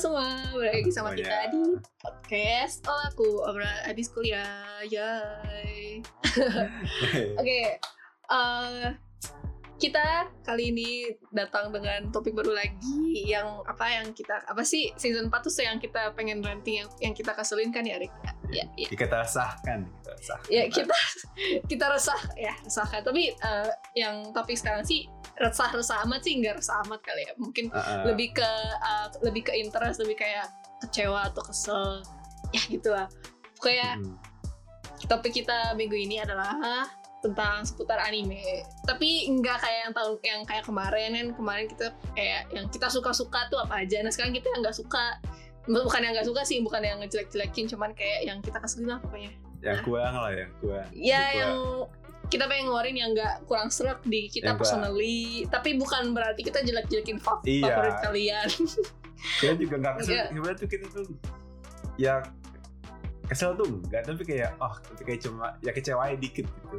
semua, balik lagi sama Oh, kita ya. di podcast Oh aku obrolan habis kuliah, yay. Oke, eh, kita kali ini datang dengan topik baru lagi yang apa yang kita apa sih season 4 tuh yang kita pengen ranting yang yang kita keselin kan ya Rik? Ya, ya, kita resahkan kita resahkan ya kita kita resah ya resahkan tapi eh, yang topik sekarang sih resah resah amat sih nggak resah amat kali ya. Mungkin Uh-uh. lebih ke uh, lebih ke interest lebih kayak kecewa atau kesel. Ya gitu lah. Kayak Mm. topik kita minggu ini adalah tentang seputar anime. Tapi nggak kayak yang tahun yang kayak kemarin kan. Kemarin kita kayak yang kita suka suka tuh apa aja. Nah sekarang kita yang nggak suka. Bukan yang nggak suka sih bukan yang ngejelek jelekin cuman kayak yang kita keselin lah pokoknya. Yang kurang lah yang kurang. Ya yang kita pengen ngeluarin yang nggak kurang serak di kita kurang. personally. Tapi bukan berarti kita jelek-jelekin Iya. favorit kalian. Kita juga nggak kesel. Iya. sebenarnya tuh kita tuh? Ya kesel tuh enggak tapi kayak oh tapi kayak cuma ya kecewain dikit gitu.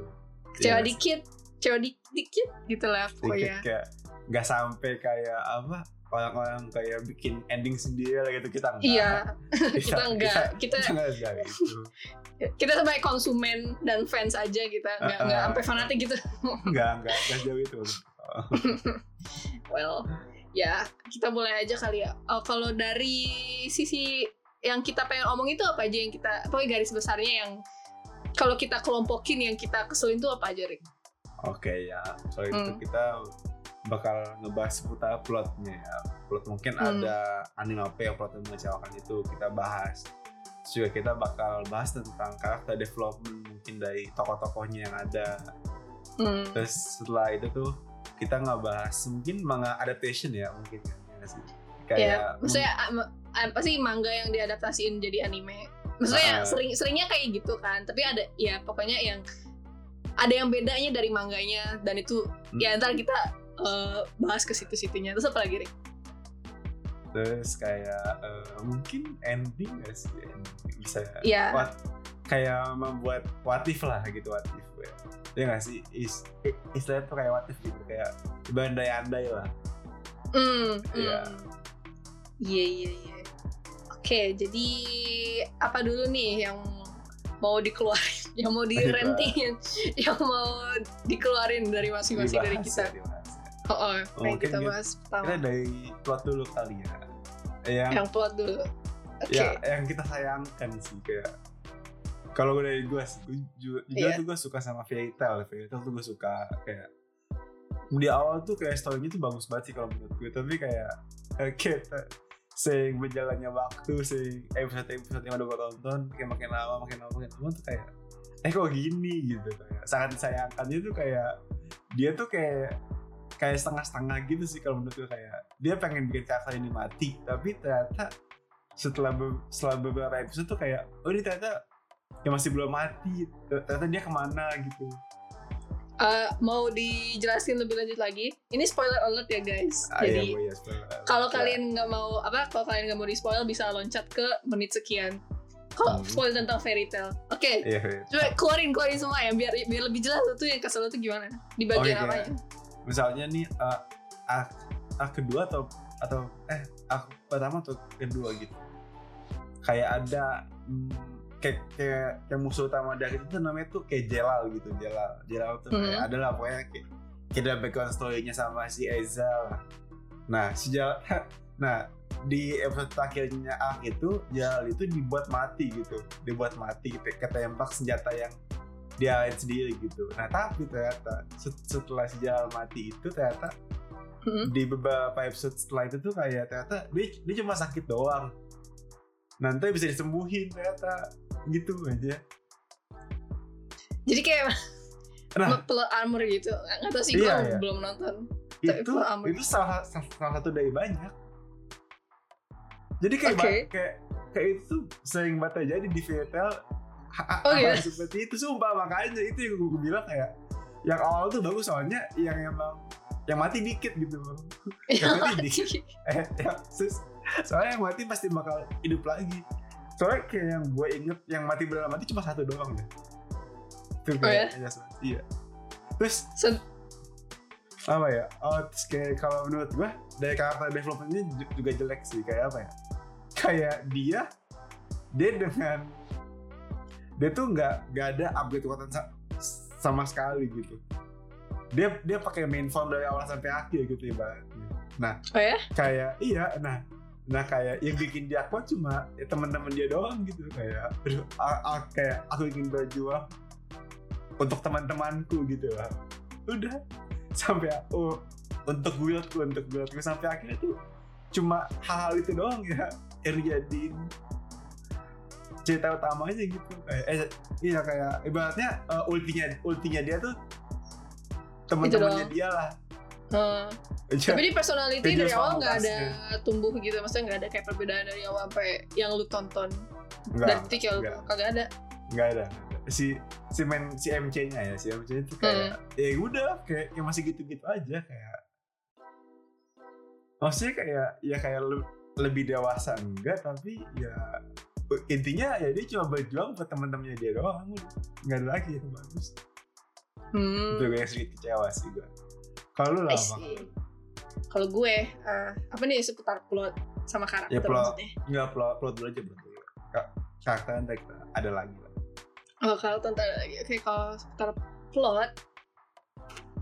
Kecewa Ya, dikit kecewa di- dikit gitu lah pokoknya. Kayak nggak sampai kayak apa orang-orang kayak bikin ending sendiri lah gitu kita enggak. Iya. Kita enggak. kita kita enggak enggak gitu. kita sebagai konsumen dan fans aja kita nggak Uh-uh. nggak sampai fanatik gitu. Enggak enggak enggak jauh itu. Well ya kita mulai aja kali ya. Oh, kalau dari sisi yang kita pengen omong itu apa aja yang kita pokoknya garis besarnya yang kalau kita kelompokin yang kita keselin tuh apa aja Rick? oke ya. Soal itu Hmm. kita bakal ngebahas seputar plotnya ya plot mungkin Hmm. ada anime apa yang plotnya mengecewakan itu kita bahas Terus juga kita bakal bahas tentang karakter development mungkin dari tokoh-tokohnya yang ada Hmm. terus setelah itu tuh kita nggak bahas mungkin manga adaptation ya mungkin ya sih ya, kayak maksudnya am- apa sih manga yang diadaptasiin jadi anime? Maksudnya Ah. sering seringnya kayak gitu kan, tapi ada ya pokoknya yang ada yang bedanya dari manganya dan itu Hmm. ya ntar kita eh, bahas ke situ-situnya. Terus apa lagi, Rick? terus kayak eh, mungkin ending nggak sih Ending bisa Iya. what- kayak membuat what if lah gitu what if ya ya nggak sih Is, istilahnya tuh kayak what if gitu kayak berandai-andai lah Hmm, Iya. hmm. Iya, iya, iya. Oke, jadi apa dulu nih yang mau dikeluarin, yang mau direntingin, yang mau dikeluarin dari masing-masing dari Dibahas kita. ya, Oh, oh, baik, mungkin kita gitu. bahas pertama. kita dari plot dulu kali ya yang Yang plot dulu. Oke. ya yang kita sayangkan sih kayak kalau gue dari gue sih gue juga, juga Iya. tuh gue suka sama fairy tale fairy tale tuh gue suka kayak di awal tuh kayak storynya tuh bagus banget sih kalau menurut gue tapi kayak kayak kita sering berjalannya waktu sering episode episode yang udah gue tonton kayak makin lama makin lama makin lama tuh kayak eh kok gini gitu kayak sangat disayangkannya tuh kayak dia tuh kayak kayak setengah-setengah gitu sih kalau menurut gue kayak dia pengen bikin karakter ini mati tapi ternyata setelah be- setelah beberapa episode tuh kayak oh ini ternyata ya masih belum mati ternyata dia ke mana gitu Eh, mau dijelasin lebih lanjut lagi? Ini spoiler alert ya guys. Ah, Jadi iya, Bu, iya, spoiler. kalau Ya. kalian nggak mau apa kalau kalian nggak mau di spoil bisa loncat ke menit sekian kok Hmm. spoil tentang fairy tale oke iya, iya. coba keluarin keluarin semua ya biar biar lebih jelas tuh yang kesel tuh gimana di bagian Oke, apanya misalnya nih uh, ak, ak kedua atau atau eh ak pertama atau kedua gitu kayak ada hmm, kayak kayak kayak musuh utama dari itu tuh namanya tuh kayak Jelal gitu Jelal Jelal tuh kayak Mhm. ada lah pokoknya kayak kita background story-nya sama si Eza lah nah si Jelal nah di episode terakhirnya Ak itu Jelal itu dibuat mati gitu dibuat mati ke- ketembak senjata yang dia sendiri gitu. Nah tapi ternyata set- setelah Jelal mati itu ternyata Hmm. di beberapa episode setelah itu tuh kayak ternyata dia, dia cuma sakit doang. Nanti bisa disembuhin ternyata gitu aja. Jadi kayak nah. Plot armor gitu. Nggak tahu sih Iya, gue iya. belum nonton. Itu itu salah, salah salah satu dari banyak. Jadi kayak ba- kayak kayak itu sering banget terjadi di ha- Oh, iya? seperti itu sumpah. Makanya itu yang gue bilang kayak yang awal tuh bagus soalnya yang emang yang mati dikit gitu. Yang mati dikit. eh yang sus- soalnya yang mati pasti bakal hidup lagi. Soalnya kayak yang gue inget yang mati beneran mati cuma satu doang deh. Tuh, Oh, ya? kayak- iya. Terus Sen- apa ya? Oh terus kayak kalau menurut gue dari karakter developmentnya ju- juga jelek sih. Kayak apa ya? Kayak dia dia dengan dia tuh nggak nggak ada upgrade kekuatan sa- sama sekali gitu. Dia dia pakai main form dari awal sampai akhir gitu ibaratnya. Nah Oh ya? kayak iya nah nah kayak yang bikin dia kuat cuma ya teman-teman dia doang gitu. Kayak aduh, a- a- kayak aku ingin berjuang untuk teman-temanku gitu lah. Udah sampai oh untuk guildku untuk guildku sampai akhirnya tuh cuma hal-hal itu doang ya. Yang cerita utamanya gitu. Kayak eh iya kayak ibaratnya eh, ultinya ultinya dia tuh teman-temannya dia lah. Hmm. Aja. Tapi di personality dari awal nggak ada kasnya. tumbuh gitu, maksudnya nggak ada kayak perbedaan dari awal sampai yang lu tonton. Enggak, dari titik yang lu kagak ada. nggak ada si si main si MC nya ya si MC nya itu kayak ya udah kayak, kayak masih gitu-gitu aja kayak. Maksudnya kayak ya kayak le- lebih dewasa enggak tapi ya intinya ya dia cuma berjuang buat teman-temannya dia doang udah. nggak ada lagi yang bagus Hmm. itu gue yang sedikit kecewa sih gue kalau lu lah Kalau gue, eh, apa nih seputar plot sama karakter Ya, plot. maksudnya? nggak plot plot dulu aja Ka- karakter nanti kita ada lagi lah Oh, kalau tonton lagi. Oke, kalau seputar plot,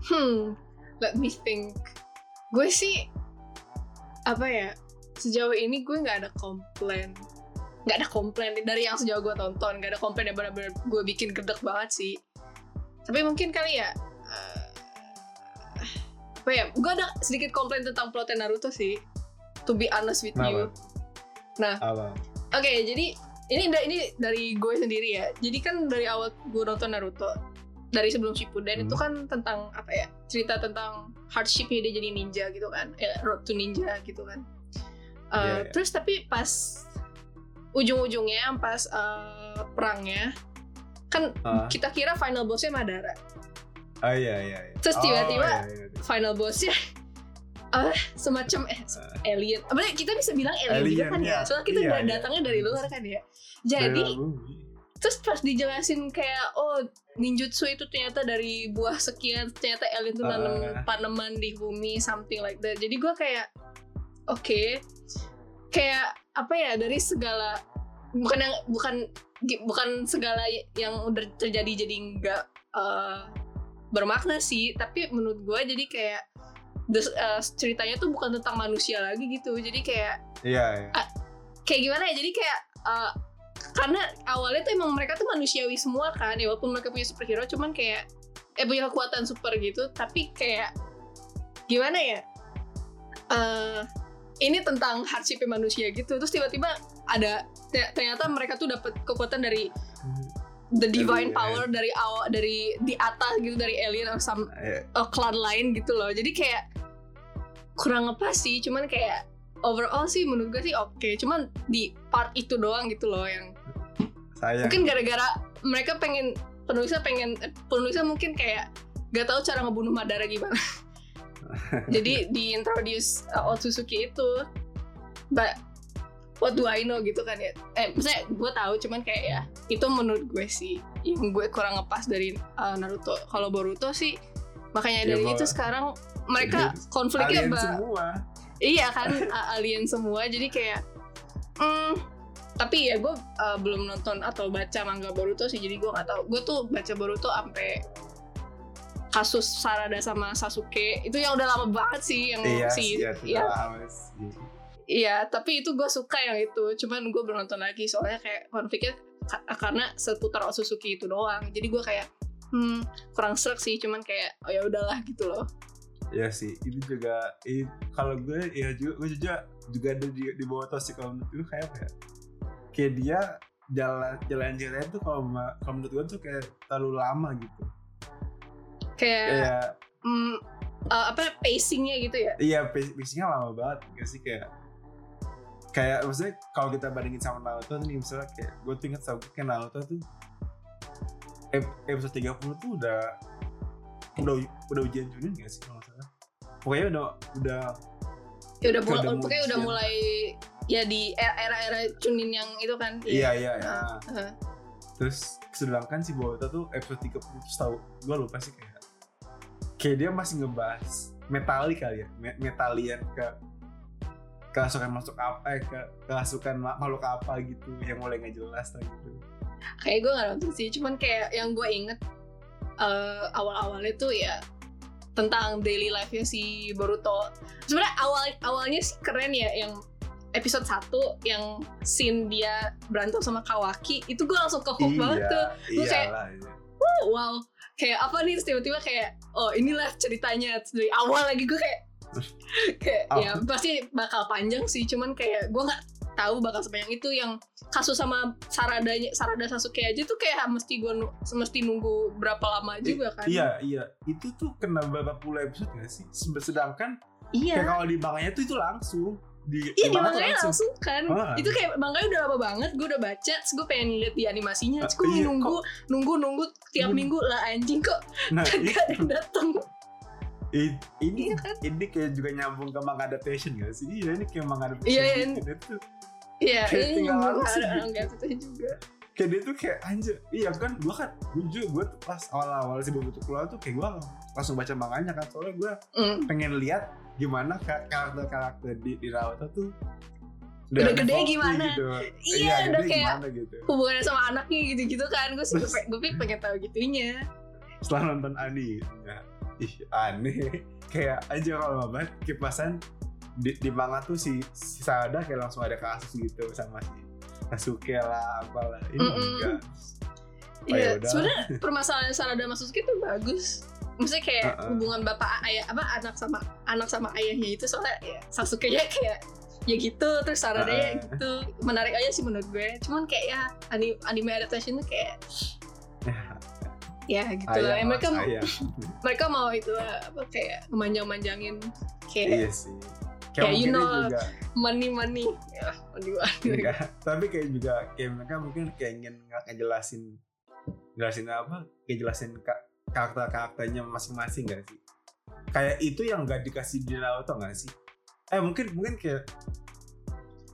hmm, let me think. Gue sih, apa ya, sejauh ini gue nggak ada komplain. Nggak ada komplain dari yang sejauh gue tonton. Nggak ada komplain yang benar-benar gue bikin gedek banget sih. Tapi mungkin kali ya, eh, apa ya, gue ada sedikit komplain tentang plotnya Naruto sih. To be honest with you. Kenapa? apa Oke, jadi ini ini dari gue sendiri ya. Jadi kan dari awal gue nonton Naruto dari sebelum Shippuden Hmm. itu kan tentang apa ya? Cerita tentang hardshipnya dia jadi ninja gitu kan. Eh, road to ninja gitu kan. Uh, Iya, iya. Terus tapi pas ujung-ujungnya pas uh, perangnya kan Ah. kita kira final bossnya Madara. oh iya iya, iya. Terus Oh, tiba-tiba iya, iya, iya. Final bossnya ah semacam eh alien. Apa kita bisa bilang alien, juga Alien, kan ya? ya. Soalnya kita Iya, iya. datangnya dari luar kan ya. Jadi terus pas dijelasin kayak oh ninjutsu itu ternyata dari buah sekian ternyata alien tuh nanam Ah. tanaman di bumi something like that jadi gue kayak oke kayak apa ya dari segala bukan yang bukan bukan segala yang udah terjadi jadi nggak eh, bermakna sih. Tapi menurut gue jadi kayak des- eh, ceritanya tuh bukan tentang manusia lagi gitu. Jadi kayak iya iya. Kayak gimana ya? Jadi kayak uh, karena awalnya tuh emang mereka tuh manusiawi semua kan ya. Walaupun mereka punya superhero cuman kayak eh punya kekuatan super gitu. Tapi kayak gimana ya? Eh ini tentang hardship manusia gitu. Terus tiba-tiba ada te- ternyata mereka tuh dapat kekuatan dari the divine Dari- power dari awal dari di atas gitu dari alien atau some Eh, klan lain gitu loh. Jadi kayak kurang ngepas sih? Cuman kayak overall sih menurut gue sih oke. Cuman di part itu doang gitu loh yang sayang. mungkin gara-gara mereka pengen penulisnya pengen penulisnya mungkin kayak gak tahu cara ngebunuh Madara gimana jadi di introduce uh, Otsutsuki itu but what do I know gitu kan ya. Eh maksudnya gue tahu cuman kayak ya itu menurut gue sih yang gue kurang ngepas dari uh, Naruto. Kalau Boruto sih makanya Ya, dari itu sekarang mereka Alien- konfliknya alien semua. Iya kan alien semua. Jadi kayak hmm, tapi ya gue uh, belum nonton atau baca manga Boruto sih jadi gue nggak tahu. Gue tuh baca Boruto sampai kasus Sarada sama Sasuke itu yang udah lama banget sih yang iya si iya ya, sih. iya tapi itu gue suka yang itu cuman gue belum nonton lagi soalnya kayak konfliknya ka- karena seputar Otsutsuki itu doang jadi gue kayak hmm kurang serak sih cuman kayak oh ya udahlah gitu loh Iya sih, itu juga i- kalau gue ya juga gue juga juga ada di di bawah tos sih kalau menurut gue kayak ya? Kayak dia jalan jalan jalan tuh kalau kalau menurut gue tuh kayak terlalu lama gitu. Kayak Kayak hmm, uh, apa pacingnya gitu ya? Iya pacingnya lama banget gak sih kayak kayak maksudnya kalau kita bandingin sama Naruto nih misalnya kayak gue tuh inget sama kayak Naruto tuh ep- episode 30 tuh udah udah udah ujian Chunin gak sih kalau salah? Pokoknya udah udah ya udah mulai Udah pokoknya udah mulai ya di era-era Chunin yang itu kan? Iya iya ya Ah, ah. terus sedangkan si Boruto tuh episode 30 tuh tahu gue lupa sih kayak kayak dia masih ngebahas metali kali ya. Me- metalian ke kerasukan masuk apa eh, ke kerasukan ma- makhluk apa gitu yang mulai nggak jelas lah gitu. Kayak gue gak nonton sih cuman kayak yang gue inget eh, awal-awalnya tuh ya tentang daily life-nya si Boruto. Sebenarnya awal awalnya sih keren ya yang episode 1 yang scene dia berantem sama Kawaki itu gue langsung ke hook banget tuh. Lu kayak- iyalah iya. Wow kayak apa nih tiba-tiba kayak oh inilah ceritanya. Dari awal lagi gue kayak kayak Oh. ya pasti bakal panjang sih. Cuman kayak gue nggak tahu bakal sepanjang itu. Yang kasus sama Saradanya Sarada Sasuke aja tuh kayak mesti gue mesti nunggu berapa lama juga kan. iya iya. Itu tuh kena berapa puluh episode gak sih? Sed- sedangkan iya. kayak kalau di manganya tuh itu langsung di Iya di manga tuh manganya langsung kan Ah. Itu kayak manganya udah lama banget Gue udah baca Terus gue pengen lihat di animasinya Terus gue Ah, iya, nunggu Nunggu nunggu Tiap Hmm. minggu lah anjing kok nah Gak itu, ada yang dateng i- ini Iya kan? ini kayak juga nyambung ke manga adaptation gak sih iya ini kayak manga adaptation Iya, iya. gitu. itu Iya ini nyambung langsung ada gitu. orang gitu juga kayak dia tuh kayak anjir iya kan gua kan gue juga gue tuh pas awal-awal sih Boruto keluar tuh kayak gua langsung baca manganya kan soalnya gua Mm. pengen lihat gimana ka- karakter-karakter di, di Naruto tuh Udah gede evolve gimana? gitu. Iya, udah gede kayak- gimana gitu hubungannya sama anaknya gitu-gitu kan gue sih gue pengen, tahu gitunya setelah nonton Ani ya, ih aneh kayak aja kalau banget kipasan di, di manga tuh si, si Sada kayak langsung ada kasus gitu sama si Sasuke lah apalah ini Mm-mm. enggak Oh, iya yaudah. sebenarnya permasalahan Sarada sama Sasuke itu bagus maksudnya kayak Uh-uh. hubungan bapak ayah apa anak sama anak sama ayahnya itu soalnya ya Sasuke nya kayak ya gitu terus Sarada ya Uh-uh. gitu menarik aja sih menurut gue cuman kayak ya anime, anime adaptation tuh kayak ya gitu lah ayah Ya, mereka ayah. mereka mau itu lah, apa kayak memanjang-manjangin kayak iya sih kayak Kayak you know, juga money money ya money money enggak tapi kayak juga kayak mereka mungkin kayak ingin ngejelasin jelasin apa kayak jelasin ka- karakter karakternya masing-masing gak sih kayak itu yang gak dikasih di Naruto gak sih eh mungkin mungkin kayak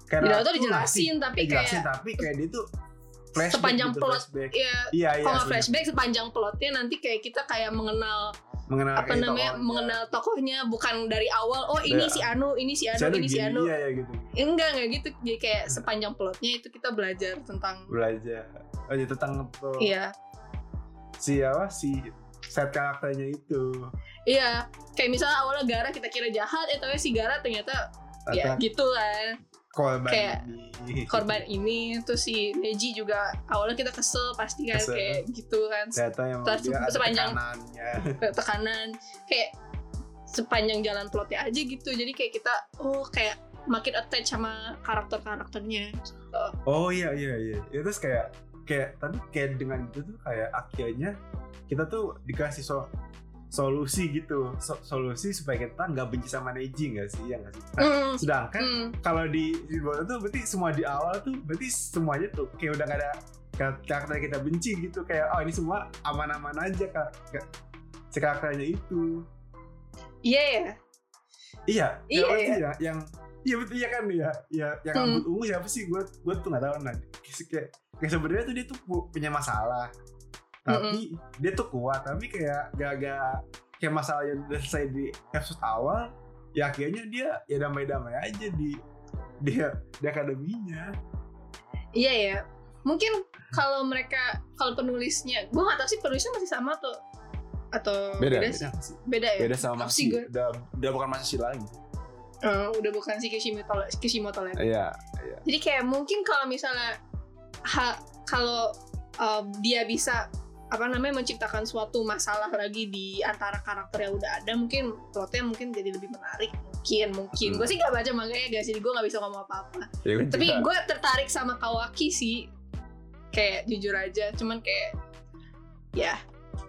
kayak di Naruto dijelasin ngasih- tapi eh, jelasin kayak tapi kayak dia tuh flashback Sepanjang gitu, plot. flashback. ya iya iya kalau flashback sepanjang plotnya nanti kayak kita kayak mengenal mengenal apa namanya tokohnya. mengenal tokohnya bukan dari awal oh ini Iya. si Anu ini si Anu ini si Anu iya ya gitu enggak enggak gitu jadi kayak sepanjang plotnya itu kita belajar tentang belajar oh ya tentang tuh iya si apa si set karakternya itu. Iya kayak misalnya awalnya Gara kita kira jahat eh tapi si Gara ternyata ya Atau gitu kan. korban kayak ini. korban ini terus si Neji juga awalnya kita kesel pasti kan Kesel. kayak gitu kan. Ternyata yang Terus sepanjang- tekanannya. Tekanan. Kayak sepanjang jalan plotnya aja gitu. Jadi kayak kita oh kayak makin attach sama karakter karakternya oh iya iya iya. Ya, terus kayak kayak tapi kayak dengan itu tuh kayak akhirnya kita tuh dikasih so- solusi gitu. So- solusi supaya kita nggak benci sama Neji nggak sih? Ya nggak sih? Nah, Mm, sedangkan mm. kalau di di bawah tuh berarti semua di awal tuh berarti semuanya tuh kayak udah gak ada kar- karakter kita benci gitu. Kayak oh ini semua aman-aman aja kak. Ka- si karakternya itu. Iya ya? Iya Iya, iya. sih ya yang iya betul iya kan? Ya ya yang Hmm. rambut ungu siapa sih? Gue gue tuh nggak tahu nah kayak kayak, kayak sebenarnya tuh dia tuh pu- punya masalah. Tapi dia tuh kuat tapi kayak gak-gak kayak masalah yang udah selesai di episode awal ya akhirnya dia ya damai-damai aja di dia di akademinya. Iya ya. Mungkin kalau mereka kalau penulisnya gue nggak tahu sih penulisnya masih sama atau atau sih sih? Beda. Ya? Beda sama Apa sih Mashi gue? udah udah bukan Mashi lagi Eh, udah bukan si Kishimoto Kishimoto lagi. Iya jadi kayak mungkin kalau misalnya ha, kalau uh, dia bisa apa namanya menciptakan suatu masalah lagi di antara karakter yang udah ada mungkin plotnya mungkin jadi lebih menarik mungkin mungkin. Hmm. gue sih gak baca manganya guys jadi gue gak bisa ngomong apa-apa. Ya, gue tapi gue tertarik sama Kawaki sih. Kayak jujur aja cuman kayak ya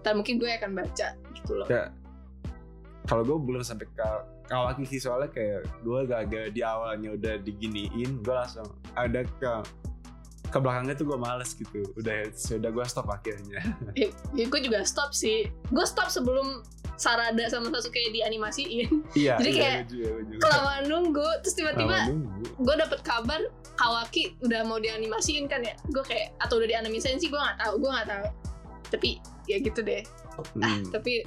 ntar mungkin gue akan baca gitu loh. Kayak, kalau gue belum sampai ke Kawaki sih soalnya kayak gue gak di awalnya udah diginiin gue langsung ada ke ke belakangnya tuh gue males gitu. Udah sudah gue stop akhirnya. Ya, ya gue juga stop sih. Gue stop sebelum Sarada sama Sasuke dianimasiin. Iya Jadi iya, kayak gue juga, gue juga. kelamaan nunggu terus tiba-tiba gue dapet kabar Kawaki udah mau dianimasiin kan ya. Gue kayak atau udah dianimasiin sih gue nggak tahu gue nggak tahu. Tapi ya gitu deh. Hmm. tapi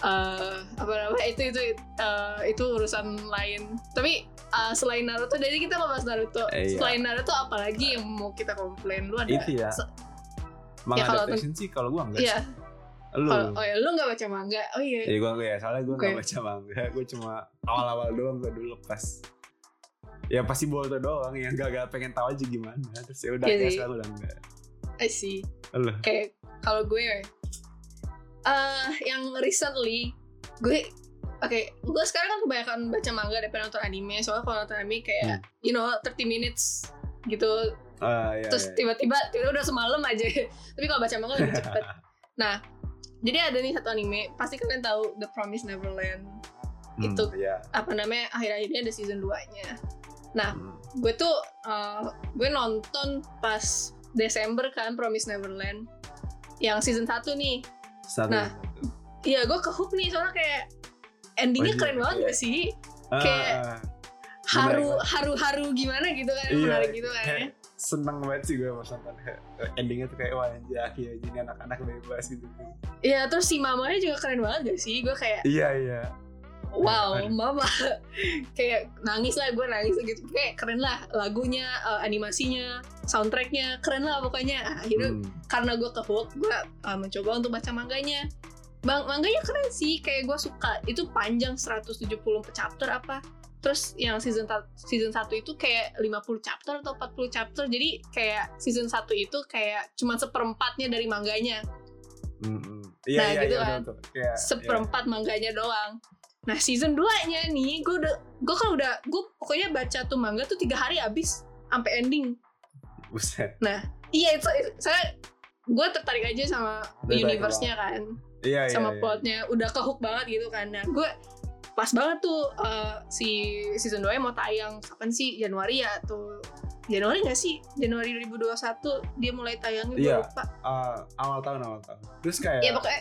eh apa namanya itu itu eh, itu urusan lain tapi uh, selain Naruto jadi kita ngebahas Naruto Eh, iya. selain Naruto apalagi yang mau kita komplain lu ada Itu ya. Manga Ya, kalau adaptation sih kalau gua enggak Iya. Lu. kalau oh ya lu nggak baca manga oh iya Jadi gua ya soalnya gua Oke. baca manga, gua cuma awal-awal doang gua dulu pas ya pasti Boruto doang yang gak, pengen tahu aja gimana terus ya udah Iya sih. sekarang udah enggak I see lu kayak kalau gue eh yang recently gue oke gue sekarang kan kebanyakan baca manga daripada nonton anime. Soalnya kalau nonton anime kayak you know 30 minutes gitu. Ah iya, terus iya. tiba-tiba tiba udah semalam aja. Tapi kalau baca manga lebih cepet. Nah jadi ada nih satu anime. Pasti kalian tahu The Promised Neverland. Hmm, itu. iya. apa namanya? Akhir-akhirnya ada season 2 nya nah Hmm. gue tuh uh, gue nonton pas Desember kan Promise Neverland. Yang season 1 nih Satu, Nah, iya gue ke hook nih soalnya kayak endingnya Oh, iya, keren banget iya. gak sih? Ah, kayak haru Menarik haru haru gimana gitu kan Iya, menarik gitu kan ya. seneng banget sih gue pas nonton. Kayak endingnya tuh kayak wah anjir akhirnya jadi anak-anak bebas gitu. Iya terus si mamanya juga keren banget gak sih? Gue kayak iya iya wow mama. Kayak nangis lah gue nangis gitu. Kayak keren lah lagunya eh, animasinya soundtracknya keren lah pokoknya. Akhirnya Hmm. karena gue ke hook gue uh, mencoba untuk baca manganya bang manganya keren sih kayak gue suka. Itu panjang 170 chapter apa. Terus yang season season 1 itu kayak 50 chapter atau 40 chapter. Jadi kayak season 1 itu kayak cuma seperempatnya dari manganya Hmm, hmm. Iya Nah, iya gitu iya kan. betul. Kayak, seperempat manganya doang nah season 2 nya nih gue udah gue kan udah gue pokoknya baca tuh manga tuh tiga hari habis sampai ending. Iya. buset iya itu saya gue tertarik aja sama universe-nya kan. Iya iya sama iya. plotnya udah ke hook banget gitu kan. Nah gue pas banget tuh uh, si season 2 nya mau tayang kapan sih? Januari ya atau Januari gak sih? Januari 2021 dia mulai tayangnya gue Iya. lupa. Ah, awal tahun awal tahun. Terus kayak ya pokoknya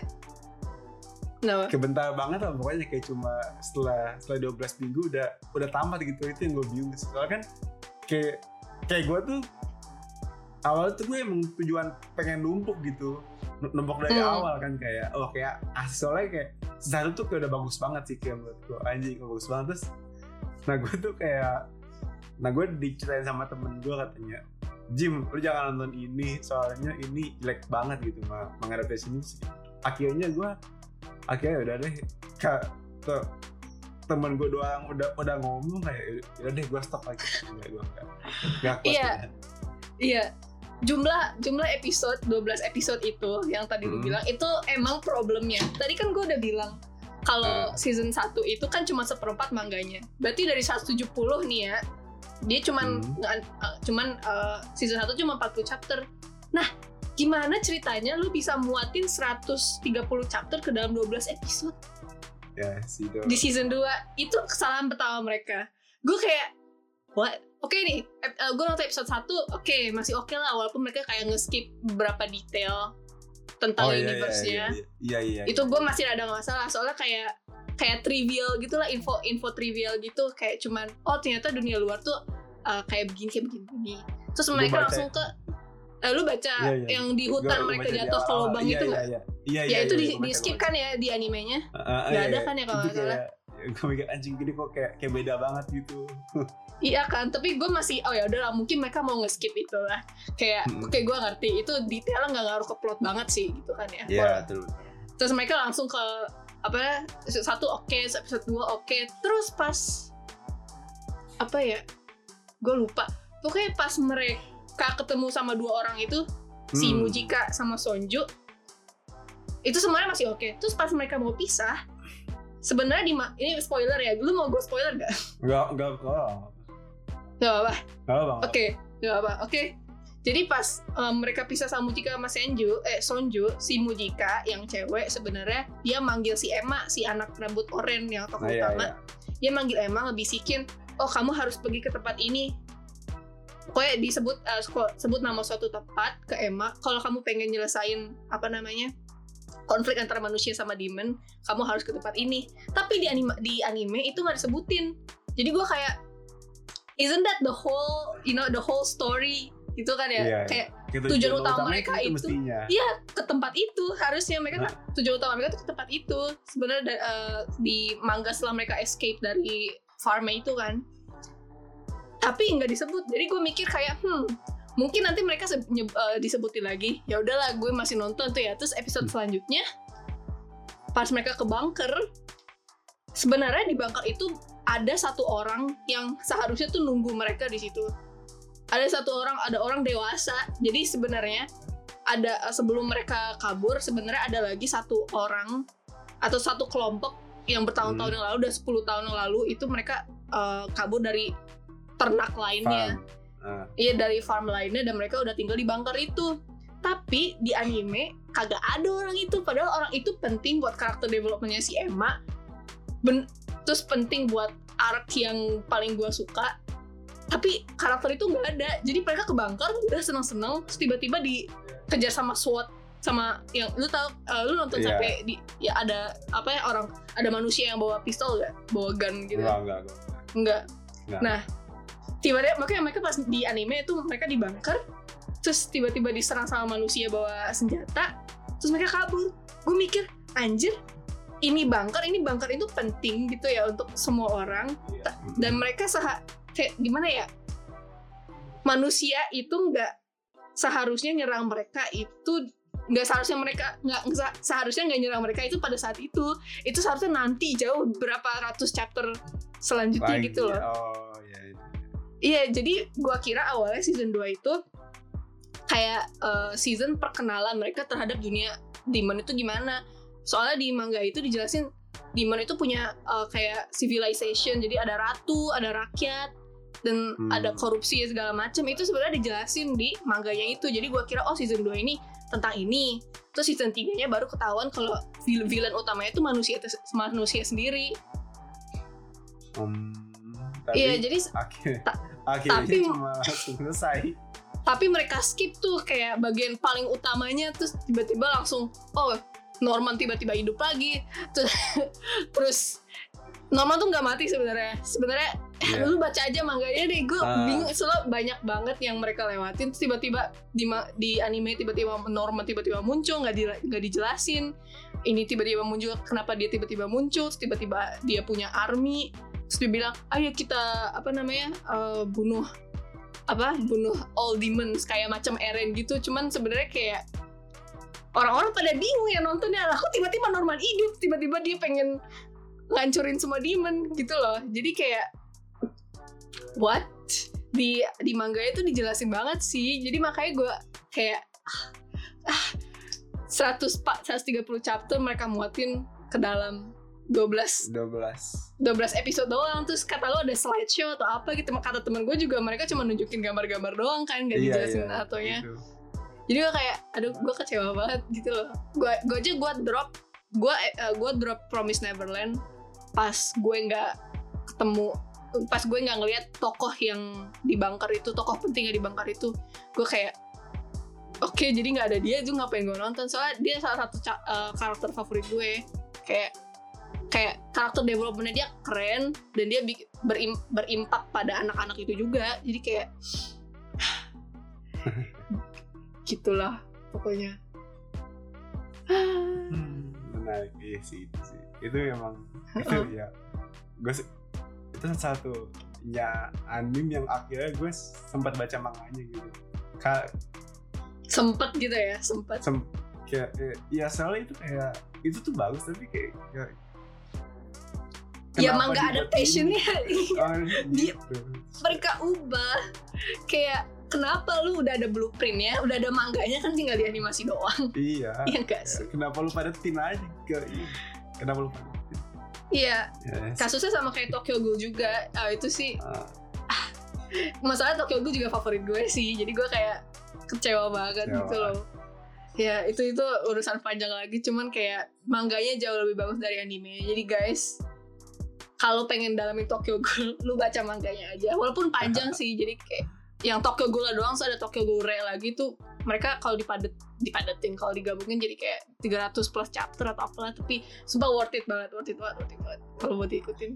Kenapa? kebentar banget lah pokoknya kayak cuma setelah setelah 12 minggu udah udah tamat gitu itu yang gue bingung sih. Soalnya kan kayak kayak gue tuh awal tuh gue emang tujuan pengen numpuk gitu. Numpuk dari Hmm. awal kan kayak oh kayak asli soalnya kayak satu tuh kayak udah bagus banget sih kayak menurut gue. Anjing bagus banget. Terus nah gue tuh kayak nah gue diceritain sama temen gue katanya Jim lu jangan nonton ini soalnya ini jelek banget gitu mah menghadapi sini akhirnya gue akhirnya udah deh kak tuh temen gue doang udah udah ngomong kayak udah deh gue stop lagi Nggak, gue nggak nggak Iya. Iya. Jumlah jumlah episode 12 episode itu yang tadi lu Hmm. bilang itu emang problemnya. Tadi kan gue udah bilang kalau Ah. season 1 itu kan cuma seperempat mangganya. Berarti dari 170 nih ya. Dia cuman Hmm. uh, cuman uh, season 1 cuma 40 chapter. Nah, gimana ceritanya lu bisa muatin 130 chapter ke dalam 12 episode? ya sih di season 2 itu kesalahan pertama mereka gue kayak what oke nih gue nonton episode 1 oke masih oke lah walaupun mereka kayak nge-skip beberapa detail tentang oh iya iya universe-nya iya iya iya itu gue masih ada masalah soalnya kayak kayak trivial gitu lah info info trivial gitu kayak cuman oh ternyata dunia luar tuh uh, kayak begini kayak begini, begini. terus mereka baca. langsung ke eh, lu baca Iya, iya. yang di hutan Gua- mereka jatuh ke lubang Iya, itu iya, nggak iya iya ya iya itu di, di skip kan ya di animenya ah, Nggak iya, ada kan ya kalau nggak salah? kayak gue mikir anjing gini kok kayak kayak beda banget gitu Iya kan, tapi gue masih oh ya udahlah mungkin mereka mau nge-skip itu lah. Kayak Mm-mm. oke gue ngerti itu detailnya nggak ngaruh ke plot banget sih gitu kan ya. Iya, betul Terus mereka langsung ke apa ya episode satu oke, episode dua oke. Terus pas apa ya? Gue lupa. Pokoknya pas mereka ketemu sama dua orang itu si Hmm. Mujika sama Sonju itu semuanya masih oke. Terus pas mereka mau pisah sebenarnya di ini spoiler ya. Lu mau gue spoiler gak? Enggak kok. Gak apa-apa. Enggak apa Oke, nggak apa. Oke. Jadi pas um, mereka pisah sama Mujika sama Senju, eh Sonju, si Mujika yang cewek sebenarnya dia manggil si Emma, si anak rambut oren yang tokoh Nah, iya, utama. iya. Dia manggil Emma ngebisikin, "Oh, kamu harus pergi ke tempat ini." Pokoknya disebut sko- sebut nama suatu tempat ke Emma. Kalau kamu pengen nyelesain apa namanya? konflik antara manusia sama demon, kamu harus ke tempat ini. Tapi di anime di anime itu nggak disebutin. Jadi gua kayak isn't that the whole you know the whole story gitu kan ya Iya, iya. kayak Gitu, Tujuan utama mereka itu. mestinya. iya ke tempat itu harusnya mereka kan tujuan utama mereka tuh ke tempat itu sebenarnya eh, di manga setelah mereka escape dari farmnya itu kan tapi nggak disebut. Jadi gue mikir kayak hmm mungkin nanti mereka eh, disebutin lagi. Ya udahlah gue masih nonton tuh ya. Terus episode Hmm. selanjutnya pas mereka ke bunker sebenarnya di bunker itu ada satu orang yang seharusnya tuh nunggu mereka di situ. Ada satu orang ada orang dewasa. Jadi sebenarnya ada sebelum mereka kabur sebenarnya ada lagi satu orang atau satu kelompok yang bertahun-tahun Hmm. yang lalu udah 10 tahun yang lalu itu mereka eh, kabur dari ternak lainnya. Ah, Iya dari farm lainnya dan mereka udah tinggal di bunker itu. Tapi di anime kagak ada orang itu. Padahal orang itu penting buat karakter developmentnya si Emma. Ben- terus penting buat arc yang paling gua suka. Tapi karakter itu nggak ada. Jadi mereka ke bunker udah seneng-seneng. Terus tiba-tiba dikejar sama SWAT sama yang lu tahu eh, lu nonton Iya. sampai di ya ada apa ya orang ada manusia yang bawa pistol gak bawa gun gitu enggak enggak enggak. enggak Enggak. nah tiba-tiba makanya mereka pas di anime itu mereka di bunker terus tiba-tiba diserang sama manusia bawa senjata terus mereka kabur. Gue mikir anjir ini bunker ini bunker itu penting gitu ya untuk semua orang. Iya. dan mereka seha kayak gimana ya? Manusia itu nggak seharusnya nyerang mereka itu nggak seharusnya mereka nggak seharusnya nggak nyerang mereka itu pada saat itu. Itu seharusnya nanti jauh berapa ratus chapter selanjutnya Lagi, gitu loh. oh. Iya, jadi gua kira awalnya season 2 itu kayak eh, season perkenalan mereka terhadap dunia demon itu gimana. Soalnya di manga itu dijelasin demon itu punya eh, kayak civilization, jadi ada ratu, ada rakyat, dan Hmm. ada korupsi segala macam. Itu sebenarnya dijelasin di manganya itu. Jadi gua kira oh season 2 ini tentang ini. Terus season 3-nya baru ketahuan kalau vil- villain utamanya itu manusia manusia sendiri. Hmm, Iya, tapi jadi akhir, ta- akhirnya tapi- cuma langsung selesai. tapi mereka skip tuh kayak bagian paling utamanya terus tiba-tiba langsung oh Norman tiba-tiba hidup lagi. Terus terus Norman tuh nggak mati sebenarnya. Sebenarnya Iya. lu baca aja manganya deh. Gue Ah. bingung soalnya banyak banget yang mereka lewatin. Terus tiba-tiba di di anime tiba-tiba Norman tiba-tiba muncul nggak di nggak dijelasin. Ini tiba-tiba muncul kenapa dia tiba-tiba muncul? Tiba-tiba dia punya army terus dia bilang ayo kita apa namanya eh, bunuh apa bunuh all demons kayak macam Eren gitu. Cuman sebenarnya kayak orang-orang pada bingung ya nontonnya. Kok tiba-tiba Norman hidup tiba-tiba dia pengen ngancurin semua demon gitu loh. Jadi kayak what? Di di manga itu dijelasin banget sih. Jadi makanya gue kayak ah, ah 100 pak 130 chapter mereka muatin ke dalam 12 12 12 episode doang terus kata lo ada slideshow atau apa gitu. Kata temen gue juga mereka cuma nunjukin gambar-gambar doang kan gak dijelasin atonya gitu. jadi gue kayak aduh gue kecewa banget gitu loh. Gue gue aja gue drop gue eh, gue drop Promise Neverland pas gue nggak ketemu pas gue nggak ngeliat tokoh yang di bunker itu tokoh pentingnya di bunker itu. Gue kayak oke jadi nggak ada dia itu ngapain gue nonton? Soalnya dia salah satu eh, karakter favorit gue. Kayak kayak karakter developmentnya dia keren dan dia bik- berim, berimpak pada anak-anak itu juga. Jadi kayak gitulah pokoknya. Hmm, menarik. Iya sih itu sih. Itu emang itu ya gue itu satu-satunya anime yang akhirnya gue sempat baca manganya gitu. Ka, sempet gitu ya sempet. Sem, kayak, kayak ya soalnya itu kayak itu tuh bagus tapi kayak, kayak ya kenapa mangga dibuat adaptationnya. Ini? Oh, gitu. mereka ubah. Kayak kenapa lu udah ada blueprintnya udah ada mangganya kan tinggal dianimasi doang. Iya. Iya gak sih? Kenapa lu pada tin aja ke kenapa lu pada iya. Yes. kasusnya sama kayak Tokyo Ghoul juga. Ah, itu sih. Ah, masalah Tokyo Ghoul juga favorit gue sih. Jadi gue kayak kecewa banget Kecewa. gitu loh. ya itu itu urusan panjang lagi. Cuman kayak mangganya jauh lebih bagus dari anime. Jadi guys kalau pengen dalamin Tokyo Ghoul lu baca mangganya aja. Walaupun panjang sih jadi kayak yang Tokyo Ghoul doang so ada Tokyo Ghoul Re lagi tuh mereka kalau dipadet dipadetin kalau digabungin jadi kayak 300 plus chapter atau apalah tapi sumpah worth it banget worth it banget worth it banget kalau buat diikutin.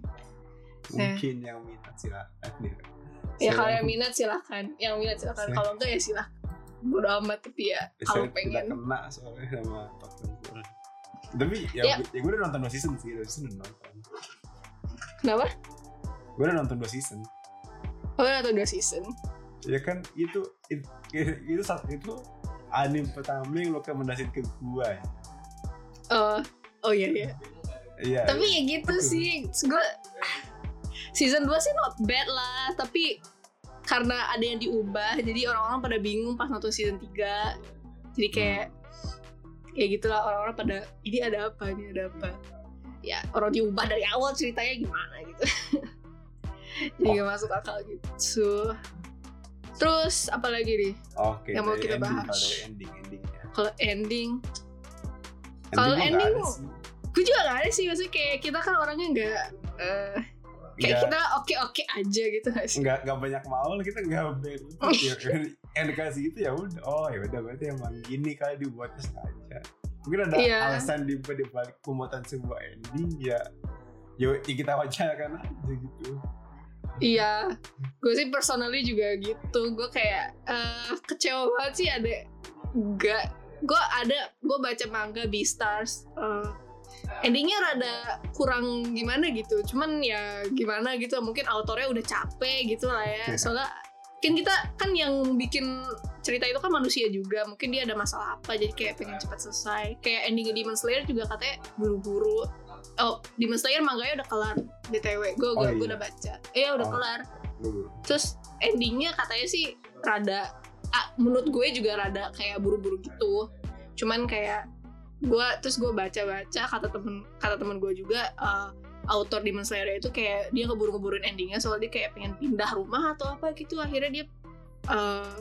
Mungkin yang minat silahkan. Ya ya kalau yang minat silahkan. Yang minat silahkan. Kalau enggak ya silahkan bodo amat tapi ya kalau saya pengen. Kena soalnya sama Tokyo Ghoul. tapi ya, Ya. ya gue udah nonton dua season sih dua season udah nonton kenapa gue udah nonton dua season Oh atau dua season. ya kan itu itu itu, satu itu anime pertama yang lo rekomendasiin ke gua ya. Oh, oh iya iya. Iya. Tapi ya gitu Betul. sih. Gue season 2 sih not bad lah, tapi karena ada yang diubah jadi orang-orang pada bingung pas nonton season 3. Jadi kayak kayak gitulah orang-orang pada ini ada apa ini ada apa. Ya orang diubah dari awal ceritanya gimana gitu. jadi Oh. gak masuk akal gitu. Terus apa lagi nih? Oke. yang mau kita ending, bahas. Kalau ending endingnya. Kalau ending, Kalau ending, sih. gue juga gak ada sih maksudnya kayak kita kan orangnya nggak eh, kayak Nggak- kita oke oke aja gitu gak sih? nggak nggak banyak mau lah kita nggak ya, yang dikasih itu ya udah oh ya udah berarti emang gini kali dibuatnya sengaja mungkin ada Iya. alasan di balik pembuatan sebuah ending ya ya, ya kita wajarkan aja gitu Iya, gue sih personally juga gitu. Gue kayak eh, kecewa banget sih ada nggak. Gue ada, gue baca manga Beastars. eh, endingnya rada kurang gimana gitu. Cuman ya gimana gitu. Mungkin autornya udah capek gitu lah ya. Soalnya kan kita kan yang bikin cerita itu kan manusia juga. Mungkin dia ada masalah apa. Jadi kayak pengen cepat selesai. Kayak endingnya Demon Slayer juga katanya buru-buru. Oh, Demon Slayer manganya udah kelar btw. Gue Oh, gue iya. udah baca. Iya udah Oh. kelar Dulu. terus endingnya katanya sih rada ah, menurut gue juga rada kayak buru-buru gitu cuman kayak gue terus gue baca-baca kata temen kata temen gue juga eh, autor Demon Slayer itu kayak dia keburu-keburuin endingnya soalnya dia kayak pengen pindah rumah atau apa gitu akhirnya dia eh,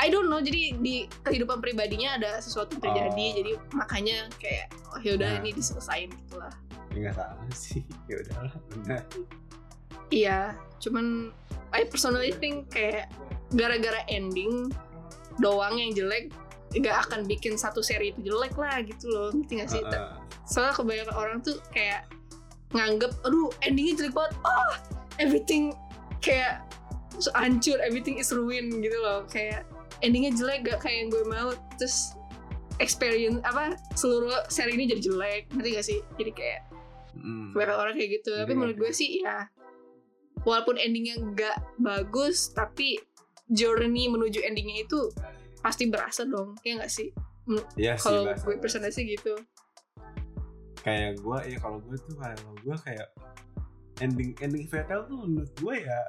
I don't know jadi di kehidupan pribadinya ada sesuatu yang terjadi Oh. jadi makanya kayak oh yaudah Nah. ini diselesain gitu lah ya nggak salah sih ya udahlah benar Iya, cuman I personally think kayak gara-gara ending doang yang jelek gak akan bikin satu seri itu jelek lah gitu loh ngerti gak sih? Heeh. Soalnya kebanyakan orang tuh kayak nganggep aduh endingnya jelek banget oh everything kayak hancur everything is ruined gitu loh kayak endingnya jelek gak kayak yang gue mau. Terus experience apa seluruh seri ini jadi jelek ngerti gak sih? Jadi kayak Mm. kebanyakan orang kayak gitu. Tapi Jadi menurut gue sih ya walaupun endingnya nggak bagus tapi journey menuju endingnya itu pasti berasa dong ya nggak sih? Iya sih kalau gue sih gitu. Kayak gue ya kalau gue tuh kalau gue kayak ending ending fatal tuh menurut gue ya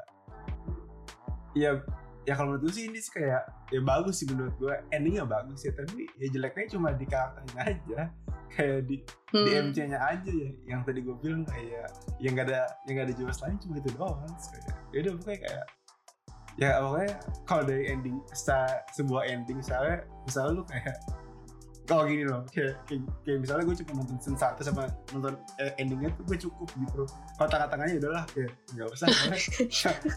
ya ya kalau menurut gue sih ini sih kayak ya bagus sih menurut gue endingnya bagus ya tapi ya jeleknya cuma di karakternya aja. Kayak di di Hmm. MC-nya aja ya. Yang tadi gue bilang kayak yang gak ada yang gak ada jelas lain cuma itu doang. Kayak ya udah pokoknya kayak ya pokoknya kalau dari ending se- sebuah ending misalnya misalnya lu kayak kalau gini loh kayak, kayak, kayak misalnya gue cuma nonton season satu sama nonton eh, endingnya tuh gue cukup gitu. Kalau tengah-tengahnya udahlah kayak nggak usah. Karena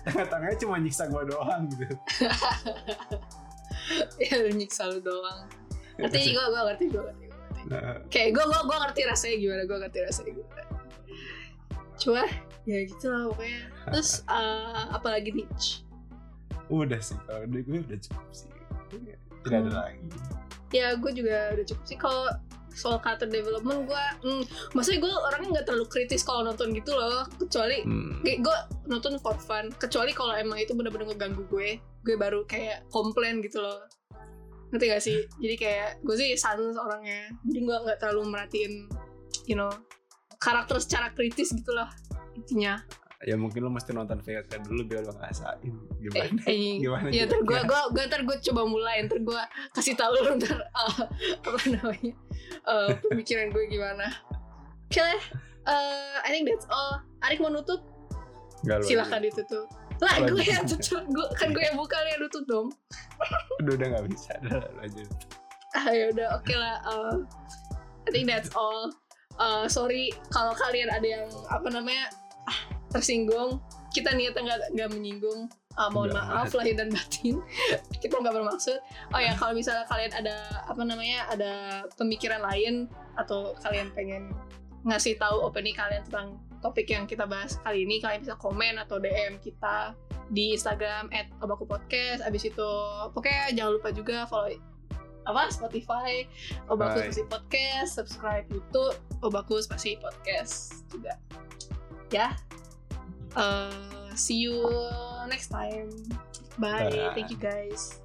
tengah-tengahnya cuma nyiksa gue doang gitu. Ya lu nyiksa lu doang. Ngerti gue gue ngerti gue ngerti gue ngerti. Nah, kayak gue gue gue ngerti rasanya gimana gue ngerti rasanya gimana. Cuma ya gitu lah pokoknya. Terus eh, apa lagi nih udah sih kalau dari gue udah cukup sih. Tidak ada Hmm. lagi ya gue juga udah cukup sih. Kalau soal character development gue hmm, maksudnya gue orangnya nggak terlalu kritis kalau nonton gitu loh. Kecuali Hmm. gue nonton for fun. Kecuali kalau emang itu bener-bener ngeganggu gue. Gue baru kayak komplain gitu loh. Ngerti gak sih? Jadi kayak gue sih sans orangnya. Jadi gue nggak terlalu merhatiin you know karakter secara kritis gitu lah intinya ya mungkin lo mesti nonton VK dulu biar lo ngerasain gimana? Eh, gimana ya ntar gue gue gue ntar gue coba mulai ntar gue kasih tahu lu ntar uh, apa namanya uh, pemikiran gue gimana. Oke lah Uh, I think that's all. Arik mau nutup? Lo silahkan ditutup. Lah Lo gue yang tutup gue kan gue yang buka yang nutup dong. Udah udah nggak bisa. Udah lo aja. Ah ya udah oke lah uh, I think that's all. Uh, sorry kalau kalian ada yang apa namanya tersinggung. Kita niatnya nggak nggak menyinggung. Uh, mohon Nggak, maaf lahir dan batin. Kita nggak bermaksud. Oh ya kalau misalnya kalian ada apa namanya ada pemikiran lain atau kalian pengen ngasih tahu opini kalian tentang topik yang kita bahas kali ini kalian bisa komen atau DM kita di Instagram @obaku_podcast abis itu pokoknya jangan lupa juga follow apa Spotify Obaku Bye. Spasi Podcast subscribe YouTube Obaku Spasi Podcast juga. Ya Eh, see you next time. Bye. Bye. Thank you guys.